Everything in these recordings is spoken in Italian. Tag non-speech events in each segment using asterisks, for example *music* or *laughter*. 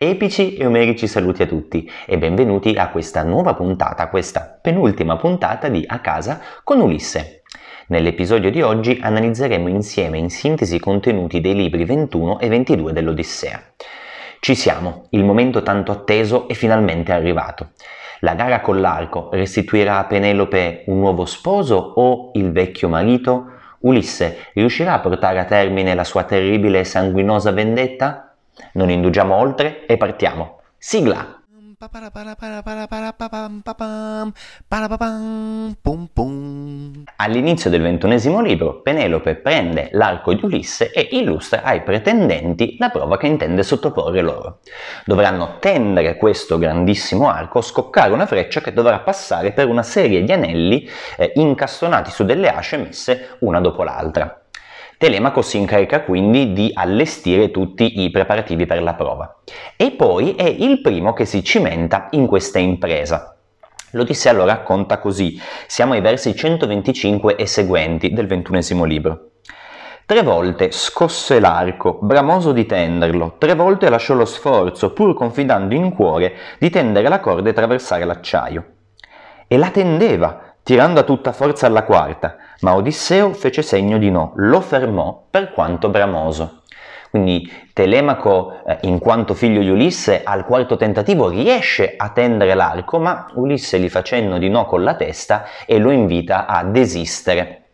Epici e omerici saluti a tutti e benvenuti a questa nuova puntata, questa penultima puntata di A casa con Ulisse. Nell'episodio di oggi analizzeremo insieme in sintesi i contenuti dei libri 21 e 22 dell'Odissea. Ci siamo, il momento tanto atteso è finalmente arrivato. La gara con l'arco restituirà a Penelope un nuovo sposo o il vecchio marito? Ulisse riuscirà a portare a termine la sua terribile e sanguinosa vendetta? Non indugiamo oltre e partiamo. Sigla! All'inizio del ventunesimo libro, Penelope prende l'arco di Ulisse e illustra ai pretendenti la prova che intende sottoporre loro. Dovranno tendere questo grandissimo arco, scoccare una freccia che dovrà passare per una serie di anelli eh, incastonati su delle asce messe una dopo l'altra. Telemaco si incarica quindi di allestire tutti i preparativi per la prova e poi è il primo che si cimenta in questa impresa. L'Odissea lo racconta così, siamo ai versi 125 e seguenti del ventunesimo libro. Tre volte scosse l'arco, bramoso di tenderlo, tre volte lasciò lo sforzo, pur confidando in cuore di tendere la corda e attraversare l'acciaio. E la tendeva, tirando a tutta forza alla quarta, ma Odisseo fece segno di no, lo fermò per quanto bramoso. Quindi Telemaco, eh, in quanto figlio di Ulisse, al quarto tentativo riesce a tendere l'arco, ma Ulisse gli fa cenno di no con la testa e lo invita a desistere.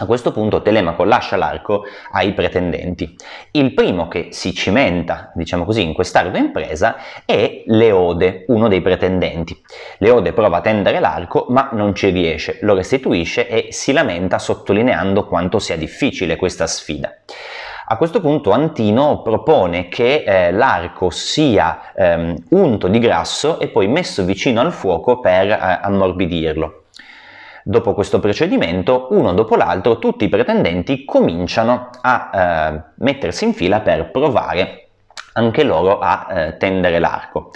A questo punto Telemaco lascia l'arco ai pretendenti. Il primo che si cimenta, diciamo così, in quest'ardua impresa è Leode, uno dei pretendenti. Leode prova a tendere l'arco ma non ci riesce, lo restituisce e si lamenta sottolineando quanto sia difficile questa sfida. A questo punto Antino propone che eh, l'arco sia ehm, unto di grasso e poi messo vicino al fuoco per eh, ammorbidirlo. Dopo questo procedimento, uno dopo l'altro, tutti i pretendenti cominciano a eh, mettersi in fila per provare anche loro a eh, tendere l'arco.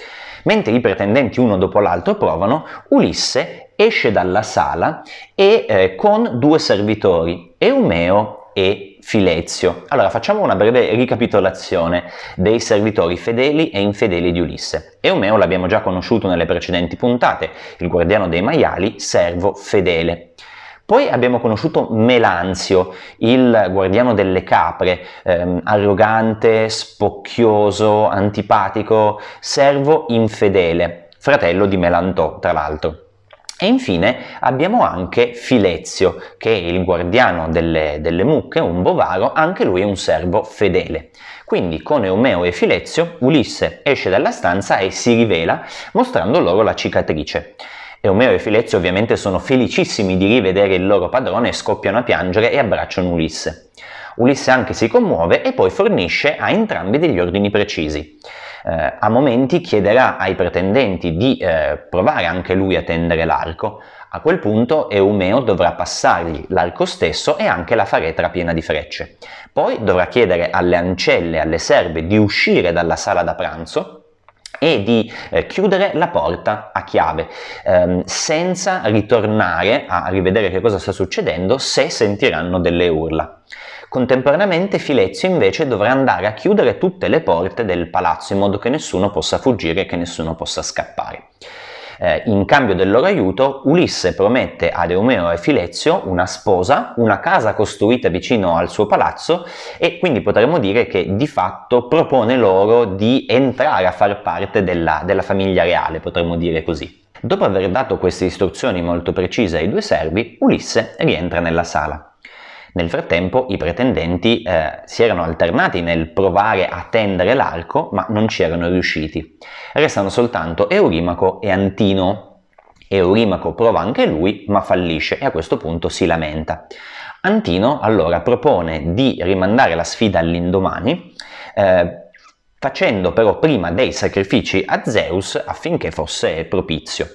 Mentre i pretendenti uno dopo l'altro provano, Ulisse esce dalla sala e eh, con due servitori, Eumeo e Filezio. Allora facciamo una breve ricapitolazione dei servitori fedeli e infedeli di Ulisse. Eumeo l'abbiamo già conosciuto nelle precedenti puntate, il guardiano dei maiali, servo fedele. Poi abbiamo conosciuto Melanzio, il guardiano delle capre, ehm, arrogante, spocchioso, antipatico, servo infedele, fratello di Melantò, tra l'altro. E infine abbiamo anche Filezio, che è il guardiano delle, delle mucche, un bovaro, anche lui è un servo fedele. Quindi con Eumeo e Filezio Ulisse esce dalla stanza e si rivela mostrando loro la cicatrice. Eumeo e Filezio ovviamente sono felicissimi di rivedere il loro padrone scoppiano a piangere e abbracciano Ulisse. Ulisse anche si commuove e poi fornisce a entrambi degli ordini precisi eh, a momenti chiederà ai pretendenti di eh, provare anche lui a tendere l'arco. A quel punto Eumeo dovrà passargli l'arco stesso e anche la faretra piena di frecce. Poi dovrà chiedere alle ancelle e alle serve di uscire dalla sala da pranzo e di eh, chiudere la porta a chiave, ehm, senza ritornare a rivedere che cosa sta succedendo se sentiranno delle urla. Contemporaneamente Filezio invece dovrà andare a chiudere tutte le porte del palazzo in modo che nessuno possa fuggire e che nessuno possa scappare. Eh, in cambio del loro aiuto, Ulisse promette ad Eumeo e Filezio una sposa, una casa costruita vicino al suo palazzo e quindi potremmo dire che di fatto propone loro di entrare a far parte della, della famiglia reale, potremmo dire così. Dopo aver dato queste istruzioni molto precise ai due servi, Ulisse rientra nella sala. Nel frattempo i pretendenti eh, si erano alternati nel provare a tendere l'arco, ma non ci erano riusciti. Restano soltanto Eurimaco e Antino. Eurimaco prova anche lui, ma fallisce e a questo punto si lamenta. Antino allora propone di rimandare la sfida all'indomani, eh, facendo però prima dei sacrifici a Zeus affinché fosse propizio.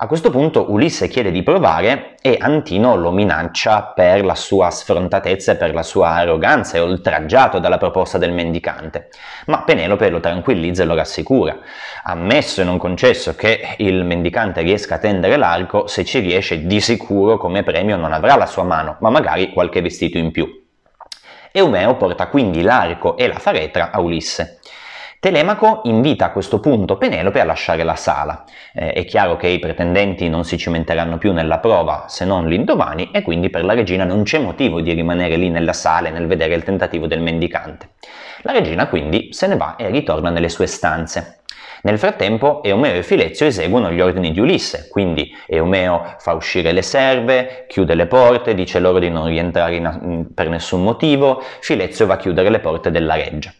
A questo punto Ulisse chiede di provare e Antino lo minaccia per la sua sfrontatezza e per la sua arroganza, è oltraggiato dalla proposta del mendicante. Ma Penelope lo tranquillizza e lo rassicura. Ammesso e non concesso che il mendicante riesca a tendere l'arco, se ci riesce di sicuro come premio non avrà la sua mano, ma magari qualche vestito in più. Eumeo porta quindi l'arco e la faretra a Ulisse. Telemaco invita a questo punto Penelope a lasciare la sala. Eh, è chiaro che i pretendenti non si cimenteranno più nella prova se non l'indomani e quindi per la regina non c'è motivo di rimanere lì nella sala nel vedere il tentativo del mendicante. La regina quindi se ne va e ritorna nelle sue stanze. Nel frattempo Eumeo e Filezio eseguono gli ordini di Ulisse, quindi Eumeo fa uscire le serve, chiude le porte, dice loro di non rientrare in, per nessun motivo, Filezio va a chiudere le porte della reggia.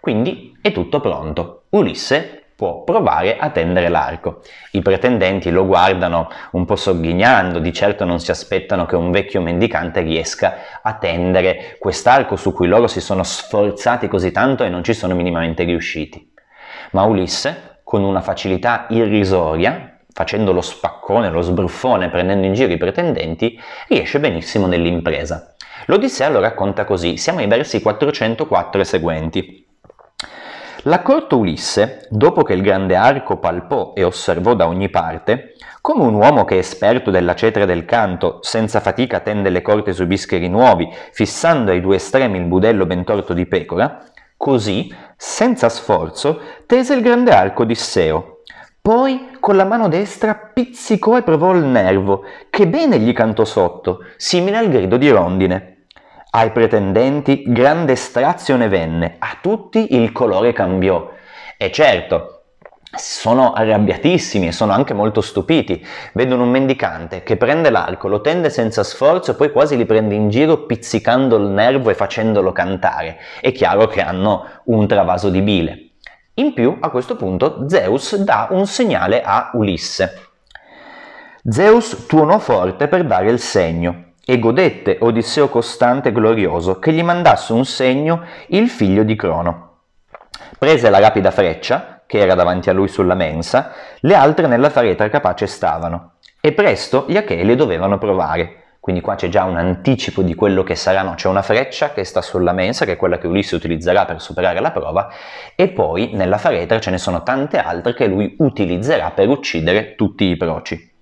Quindi è tutto pronto. Ulisse può provare a tendere l'arco. I pretendenti lo guardano un po' sogghignando, di certo non si aspettano che un vecchio mendicante riesca a tendere quest'arco su cui loro si sono sforzati così tanto e non ci sono minimamente riusciti. Ma Ulisse, con una facilità irrisoria, facendo lo spaccone, lo sbruffone, prendendo in giro i pretendenti, riesce benissimo nell'impresa. L'Odissea lo racconta così, siamo ai versi 404 e seguenti. L'accorto Ulisse, dopo che il grande arco palpò e osservò da ogni parte, come un uomo che è esperto della cetra del canto, senza fatica tende le corte sui bischeri nuovi, fissando ai due estremi il budello ben torto di pecora, così, senza sforzo, tese il grande arco di Seo. Poi con la mano destra pizzicò e provò il nervo, che bene gli cantò sotto, simile al grido di rondine. Ai pretendenti grande strazione venne, a tutti il colore cambiò. E certo, sono arrabbiatissimi e sono anche molto stupiti. Vedono un mendicante che prende l'arco, lo tende senza sforzo e poi quasi li prende in giro pizzicando il nervo e facendolo cantare. È chiaro che hanno un travaso di bile. In più, a questo punto, Zeus dà un segnale a Ulisse. Zeus tuonò forte per dare il segno, e godette Odisseo costante e glorioso che gli mandasse un segno il figlio di Crono. Prese la rapida freccia, che era davanti a lui sulla mensa, le altre nella faretra capace stavano, e presto gli Achei dovevano provare. Quindi qua c'è già un anticipo di quello che saranno, c'è una freccia che sta sulla mensa, che è quella che Ulisse utilizzerà per superare la prova, e poi nella faretra ce ne sono tante altre che lui utilizzerà per uccidere tutti i proci.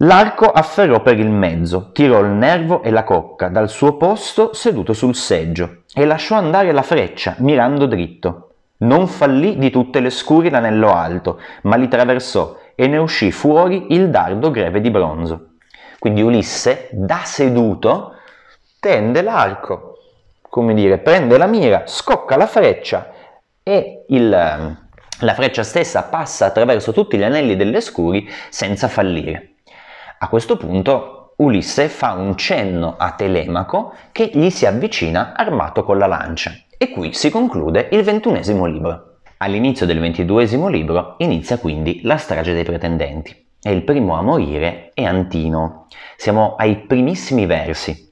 L'arco afferrò per il mezzo, tirò il nervo e la cocca dal suo posto seduto sul seggio e lasciò andare la freccia, mirando dritto. Non fallì di tutte le scuri l'anello alto, ma li traversò e ne uscì fuori il dardo greve di bronzo. Quindi Ulisse, da seduto, tende l'arco, come dire, prende la mira, scocca la freccia e il, la freccia stessa passa attraverso tutti gli anelli delle scuri senza fallire. A questo punto Ulisse fa un cenno a Telemaco che gli si avvicina armato con la lancia e qui si conclude il ventunesimo libro. All'inizio del ventiduesimo libro inizia quindi la strage dei pretendenti e il primo a morire è Antino. Siamo ai primissimi versi.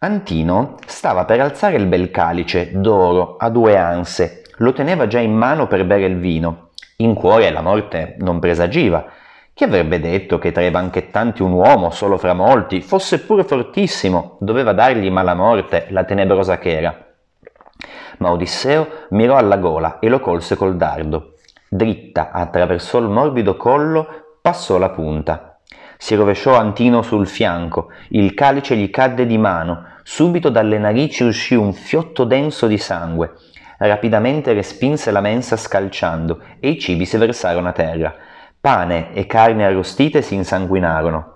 Antino stava per alzare il bel calice d'oro a due anse, lo teneva già in mano per bere il vino. In cuore la morte non presagiva, chi avrebbe detto che tra i banchettanti un uomo, solo fra molti, fosse pure fortissimo, doveva dargli mala morte la tenebrosa che era? Ma Odisseo mirò alla gola e lo colse col dardo. Dritta attraversò il morbido collo, passò la punta. Si rovesciò Antino sul fianco, il calice gli cadde di mano, subito dalle narici uscì un fiotto denso di sangue. Rapidamente respinse la mensa scalciando e i cibi si versarono a terra. Pane e carne arrostite si insanguinarono.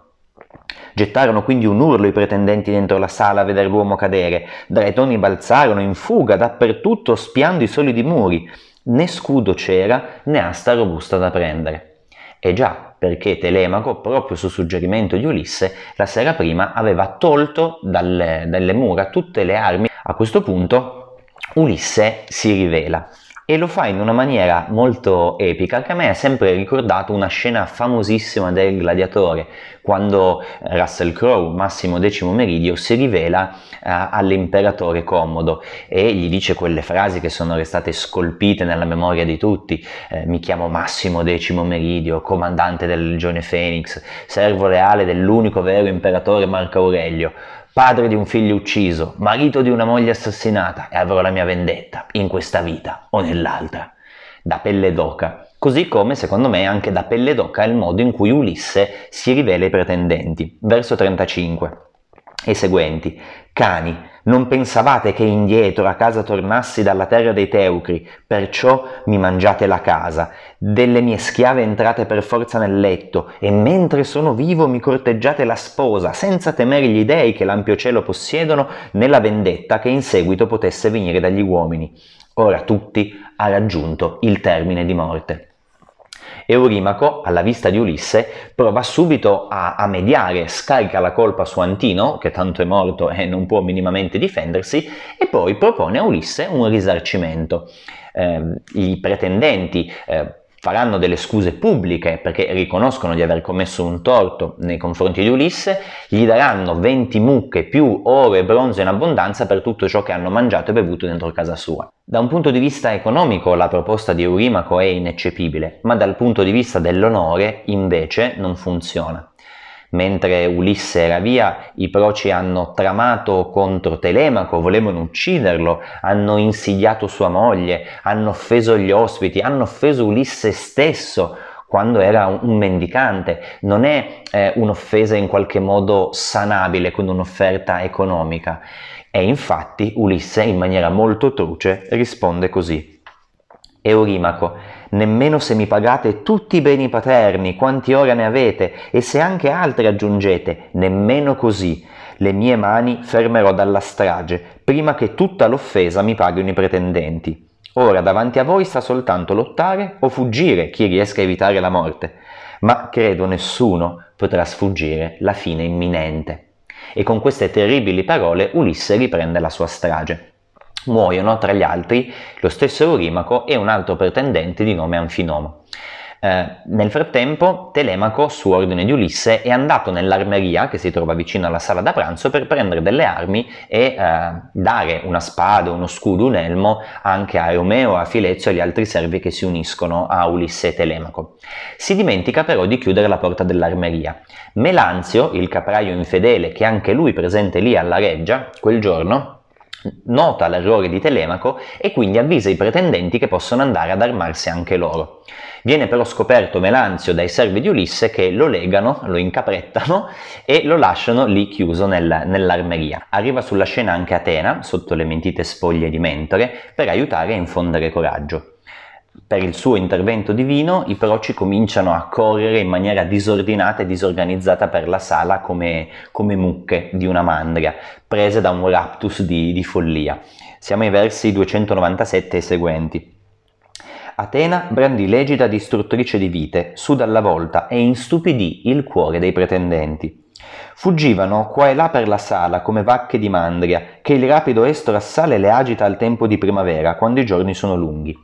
Gettarono quindi un urlo i pretendenti dentro la sala a vedere l'uomo cadere. Dretoni balzarono in fuga dappertutto spiando i solidi muri. Né scudo c'era né asta robusta da prendere. E già perché Telemaco, proprio su suggerimento di Ulisse, la sera prima aveva tolto dalle, dalle mura tutte le armi. A questo punto Ulisse si rivela e lo fa in una maniera molto epica. Che a me ha sempre ricordato una scena famosissima del gladiatore quando Russell Crowe, Massimo X Meridio, si rivela uh, all'imperatore Commodo e gli dice quelle frasi che sono restate scolpite nella memoria di tutti. Eh, mi chiamo Massimo X Meridio, comandante del Legione Phoenix, servo leale dell'unico vero imperatore Marco Aurelio padre di un figlio ucciso, marito di una moglie assassinata e avrò la mia vendetta in questa vita o nell'altra. Da pelle d'oca. Così come, secondo me, anche da pelle d'oca è il modo in cui Ulisse si rivela ai pretendenti. Verso 35. E seguenti. Cani, non pensavate che indietro a casa tornassi dalla terra dei Teucri, perciò mi mangiate la casa, delle mie schiave entrate per forza nel letto, e mentre sono vivo mi corteggiate la sposa, senza temere gli dei che l'ampio cielo possiedono, né la vendetta che in seguito potesse venire dagli uomini. Ora tutti ha raggiunto il termine di morte. Eurimaco, alla vista di Ulisse, prova subito a, a, mediare, scarica la colpa su Antino, che tanto è morto e non può minimamente difendersi, e poi propone a Ulisse un risarcimento. Eh, I pretendenti eh, faranno delle scuse pubbliche perché riconoscono di aver commesso un torto nei confronti di Ulisse, gli daranno 20 mucche più oro e bronzo in abbondanza per tutto ciò che hanno mangiato e bevuto dentro casa sua. Da un punto di vista economico la proposta di Eurimaco è ineccepibile, ma dal punto di vista dell'onore invece non funziona. Mentre Ulisse era via, i proci hanno tramato contro Telemaco, volevano ucciderlo, hanno insidiato sua moglie, hanno offeso gli ospiti, hanno offeso Ulisse stesso quando era un mendicante. Non è eh, un'offesa in qualche modo sanabile con un'offerta economica. E infatti Ulisse in maniera molto truce risponde così. Eurimaco, nemmeno se mi pagate tutti i beni paterni, quanti ora ne avete, e se anche altri aggiungete, nemmeno così, le mie mani fermerò dalla strage, prima che tutta l'offesa mi paghino i pretendenti. Ora davanti a voi sta soltanto lottare o fuggire chi riesca a evitare la morte, ma credo nessuno potrà sfuggire la fine imminente. E con queste terribili parole Ulisse riprende la sua strage. Muoiono tra gli altri lo stesso Eurimaco e un altro pretendente di nome Anfinomo. Eh, nel frattempo, Telemaco, su ordine di Ulisse, è andato nell'armeria che si trova vicino alla sala da pranzo per prendere delle armi e eh, dare una spada, uno scudo, un elmo anche a Eumeo, a Filezio e agli altri servi che si uniscono a Ulisse e Telemaco. Si dimentica però di chiudere la porta dell'armeria. Melanzio, il capraio infedele, che anche lui presente lì alla reggia quel giorno, nota l'errore di Telemaco e quindi avvisa i pretendenti che possono andare ad armarsi anche loro. Viene però scoperto Melanzio dai servi di Ulisse che lo legano, lo incaprettano e lo lasciano lì chiuso nel, nell'armeria. Arriva sulla scena anche Atena, sotto le mentite spoglie di Mentore, per aiutare a infondere coraggio per il suo intervento divino i proci cominciano a correre in maniera disordinata e disorganizzata per la sala come, come mucche di una mandria, prese da un raptus di, di follia. Siamo ai versi 297 e seguenti. Atena brandì l'egida distruttrice di vite, su dalla volta e instupidì il cuore dei pretendenti. Fuggivano qua e là per la sala come vacche di mandria, che il rapido estro assale le agita al tempo di primavera, quando i giorni sono lunghi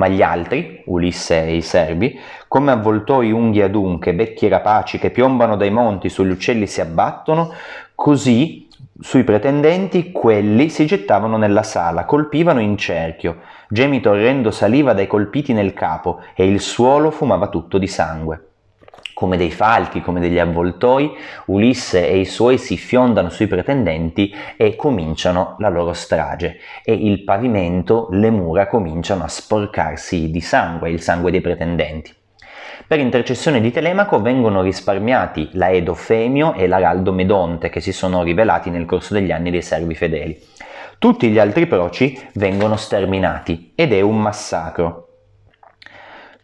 ma gli altri, Ulisse e i serbi, come avvoltoi unghie adunche, becchi rapaci che piombano dai monti sugli uccelli si abbattono, così sui pretendenti quelli si gettavano nella sala, colpivano in cerchio, gemito orrendo saliva dai colpiti nel capo e il suolo fumava tutto di sangue come dei falchi, come degli avvoltoi, Ulisse e i suoi si fiondano sui pretendenti e cominciano la loro strage e il pavimento, le mura cominciano a sporcarsi di sangue, il sangue dei pretendenti. Per intercessione di Telemaco vengono risparmiati l'Aedo Femio e l'Araldo Medonte che si sono rivelati nel corso degli anni dei servi fedeli. Tutti gli altri proci vengono sterminati ed è un massacro.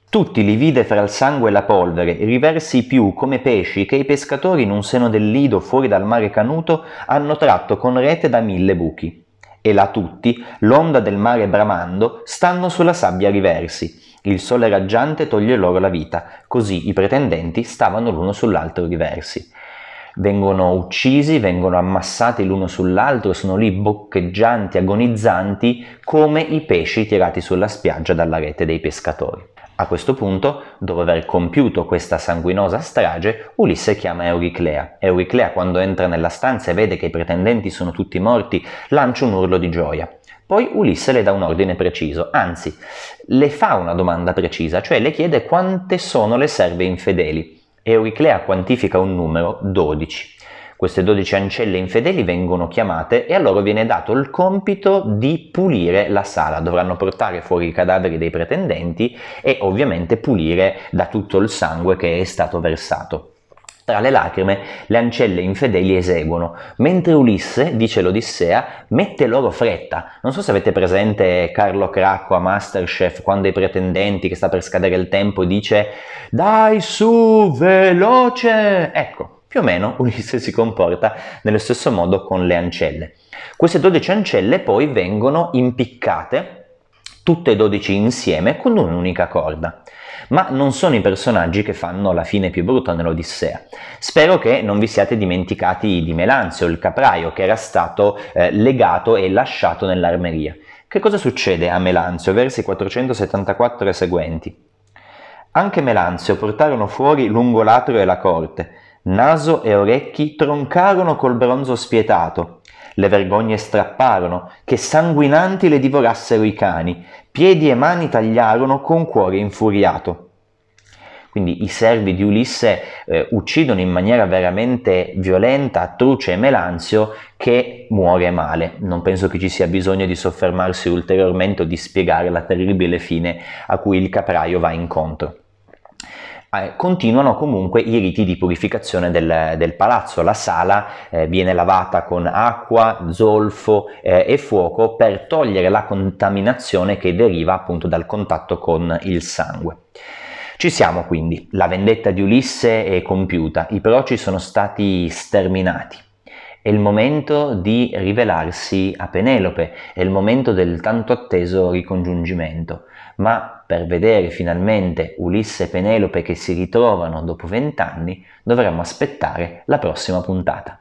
Tutti li vide fra il sangue e la polvere, riversi più come pesci che i pescatori in un seno del lido fuori dal mare canuto hanno tratto con rete da mille buchi. E là tutti, l'onda del mare bramando, stanno sulla sabbia riversi. Il sole raggiante toglie loro la vita, così i pretendenti stavano l'uno sull'altro riversi. Vengono uccisi, vengono ammassati l'uno sull'altro, sono lì boccheggianti, agonizzanti, come i pesci tirati sulla spiaggia dalla rete dei pescatori. A questo punto, dopo aver compiuto questa sanguinosa strage, Ulisse chiama Euriclea. Euriclea, quando entra nella stanza e vede che i pretendenti sono tutti morti, lancia un urlo di gioia. Poi Ulisse le dà un ordine preciso, anzi, le fa una domanda precisa, cioè le chiede quante sono le serve infedeli. Euriclea quantifica un numero 12. Queste 12 ancelle infedeli vengono chiamate e a loro viene dato il compito di pulire la sala. Dovranno portare fuori i cadaveri dei pretendenti e ovviamente pulire da tutto il sangue che è stato versato. Tra le lacrime le ancelle infedeli eseguono, mentre Ulisse, dice l'Odissea, mette loro fretta. Non so se avete presente Carlo Cracco a Masterchef quando i pretendenti, che sta per scadere il tempo, dice dai su, veloce! Ecco, più o meno *laughs* Ulisse si comporta nello stesso modo con le ancelle. Queste 12 ancelle poi vengono impiccate tutte e 12 insieme con un'unica corda ma non sono i personaggi che fanno la fine più brutta nell'Odissea. Spero che non vi siate dimenticati di Melanzio, il capraio che era stato eh, legato e lasciato nell'armeria. Che cosa succede a Melanzio, versi 474 e seguenti? Anche Melanzio portarono fuori lungo l'atrio e la corte, naso e orecchi troncarono col bronzo spietato, le vergogne strapparono, che sanguinanti le divorassero i cani, piedi e mani tagliarono con cuore infuriato. Quindi i servi di Ulisse eh, uccidono in maniera veramente violenta Truce e Melanzio che muore male. Non penso che ci sia bisogno di soffermarsi ulteriormente o di spiegare la terribile fine a cui il capraio va incontro. Eh, continuano comunque i riti di purificazione del, del palazzo. La sala eh, viene lavata con acqua, zolfo eh, e fuoco per togliere la contaminazione che deriva appunto dal contatto con il sangue. Ci siamo quindi, la vendetta di Ulisse è compiuta, i proci sono stati sterminati. È il momento di rivelarsi a Penelope, è il momento del tanto atteso ricongiungimento ma per vedere finalmente Ulisse e Penelope che si ritrovano dopo vent'anni dovremmo aspettare la prossima puntata.